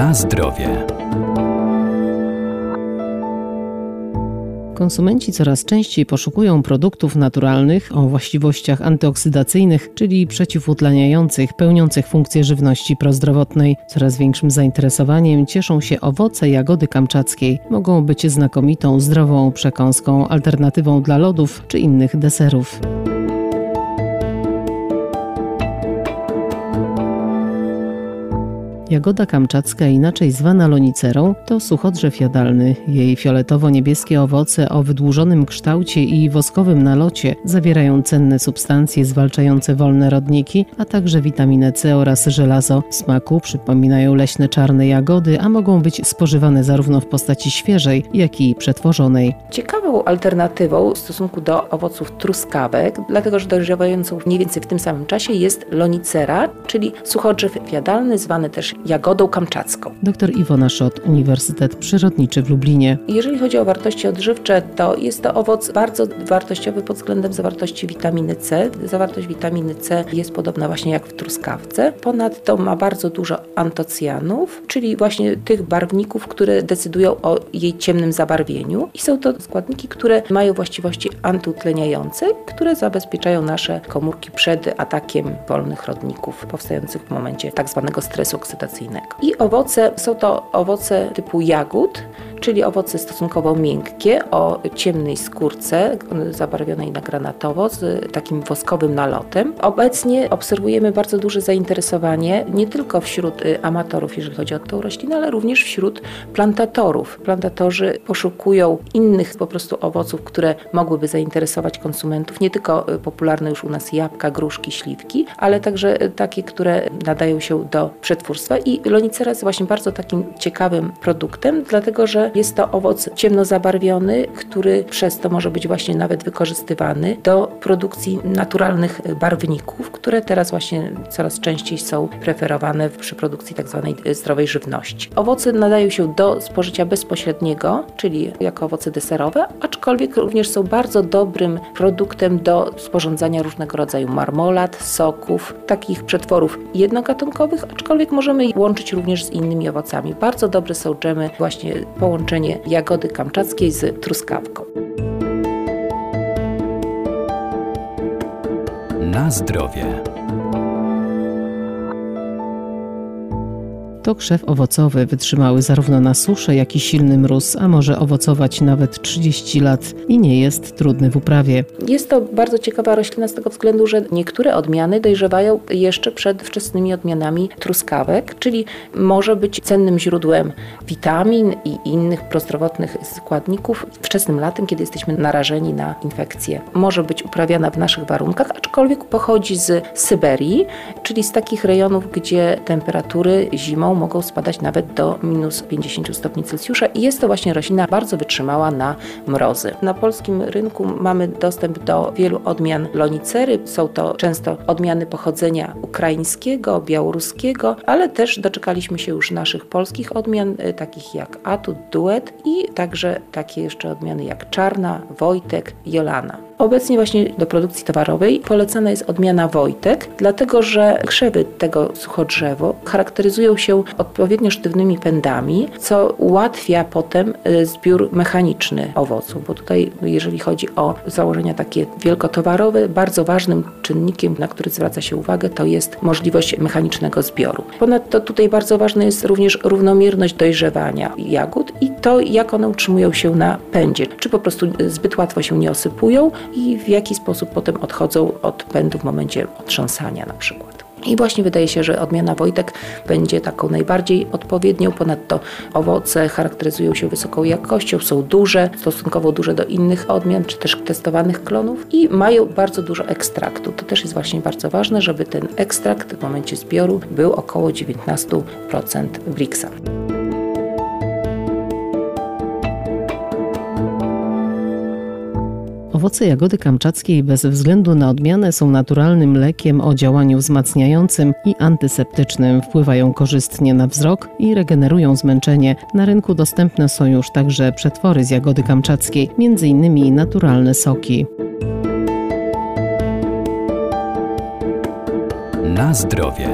Na zdrowie. Konsumenci coraz częściej poszukują produktów naturalnych o właściwościach antyoksydacyjnych, czyli przeciwutleniających, pełniących funkcję żywności prozdrowotnej. Coraz większym zainteresowaniem cieszą się owoce jagody kamczackiej. Mogą być znakomitą, zdrową przekąską, alternatywą dla lodów czy innych deserów. Jagoda kamczacka, inaczej zwana lonicerą, to suchodrzew jadalny. Jej fioletowo-niebieskie owoce o wydłużonym kształcie i woskowym nalocie zawierają cenne substancje zwalczające wolne rodniki, a także witaminę C oraz żelazo. W smaku przypominają leśne czarne jagody, a mogą być spożywane zarówno w postaci świeżej, jak i przetworzonej. Ciekawą alternatywą w stosunku do owoców truskawek, dlatego że dojrzewającą mniej więcej w tym samym czasie jest lonicera, czyli suchodrzew jadalny, zwany też jagodą kamczacką. Dr Iwona Szot, Uniwersytet Przyrodniczy w Lublinie. Jeżeli chodzi o wartości odżywcze, to jest to owoc bardzo wartościowy pod względem zawartości witaminy C. Zawartość witaminy C jest podobna właśnie jak w truskawce. Ponadto ma bardzo dużo antocjanów, czyli właśnie tych barwników, które decydują o jej ciemnym zabarwieniu. I są to składniki, które mają właściwości antyutleniające, które zabezpieczają nasze komórki przed atakiem wolnych rodników powstających w momencie tak zwanego stresu oksydacyjnego. I owoce są to owoce typu jagód, czyli owoce stosunkowo miękkie o ciemnej skórce, zabarwionej na granatowo, z takim woskowym nalotem. Obecnie obserwujemy bardzo duże zainteresowanie nie tylko wśród y, amatorów, jeżeli chodzi o tę roślinę, ale również wśród plantatorów. Plantatorzy poszukują innych po prostu owoców, które mogłyby zainteresować konsumentów, nie tylko y, popularne już u nas jabłka, gruszki, śliwki, ale także y, takie, które nadają się do przetwórstwa i lonicera jest właśnie bardzo takim ciekawym produktem, dlatego że jest to owoc ciemno zabarwiony, który przez to może być właśnie nawet wykorzystywany do produkcji naturalnych barwników, które teraz właśnie coraz częściej są preferowane przy produkcji tak zwanej zdrowej żywności. Owoce nadają się do spożycia bezpośredniego, czyli jako owoce deserowe, aczkolwiek również są bardzo dobrym produktem do sporządzania różnego rodzaju marmolad, soków, takich przetworów jednogatunkowych, aczkolwiek możemy łączyć również z innymi owocami. Bardzo dobre są dżemy, właśnie połączenie jagody kamczackiej z truskawką. Na zdrowie. To krzew owocowy wytrzymały zarówno na suszę, jak i silny mróz, a może owocować nawet 30 lat i nie jest trudny w uprawie. Jest to bardzo ciekawa roślina z tego względu, że niektóre odmiany dojrzewają jeszcze przed wczesnymi odmianami truskawek, czyli może być cennym źródłem witamin i innych prozdrowotnych składników wczesnym latem, kiedy jesteśmy narażeni na infekcje. Może być uprawiana w naszych warunkach, aczkolwiek pochodzi z Syberii, czyli z takich rejonów, gdzie temperatury zimą mogą spadać nawet do minus 50 stopni Celsjusza i jest to właśnie roślina bardzo wytrzymała na mrozy. Na polskim rynku mamy dostęp do wielu odmian lonicery. Są to często odmiany pochodzenia ukraińskiego, białoruskiego, ale też doczekaliśmy się już naszych polskich odmian, y, takich jak Atut, Duet i także takie jeszcze odmiany jak Czarna, Wojtek, Jolana. Obecnie właśnie do produkcji towarowej polecana jest odmiana Wojtek, dlatego że krzewy tego suchodrzewo charakteryzują się odpowiednio sztywnymi pędami, co ułatwia potem y, zbiór mechaniczny owoców, bo tutaj jeżeli chodzi o założenia takie wielkotowarowe, bardzo ważnym czynnikiem, na który zwraca się uwagę, to jest możliwość mechanicznego zbioru. Ponadto tutaj bardzo ważna jest również równomierność dojrzewania jagód i to, jak one utrzymują się na pędzie. Czy po prostu zbyt łatwo się nie osypują i w jaki sposób potem odchodzą od pędu w momencie otrząsania na przykład. I właśnie wydaje się, że odmiana Wojtek będzie taką najbardziej odpowiednią. Ponadto owoce charakteryzują się wysoką jakością, są duże, stosunkowo duże do innych odmian, czy też testowanych klonów i mają bardzo dużo ekstraktu. To też jest właśnie bardzo ważne, żeby ten ekstrakt w momencie zbioru był około 19% Brixa. Owoce jagody kamczackiej bez względu na odmianę są naturalnym lekiem o działaniu wzmacniającym i antyseptycznym. Wpływają korzystnie na wzrok i regenerują zmęczenie. Na rynku dostępne są już także przetwory z jagody kamczackiej, m.in. naturalne soki. Na zdrowie.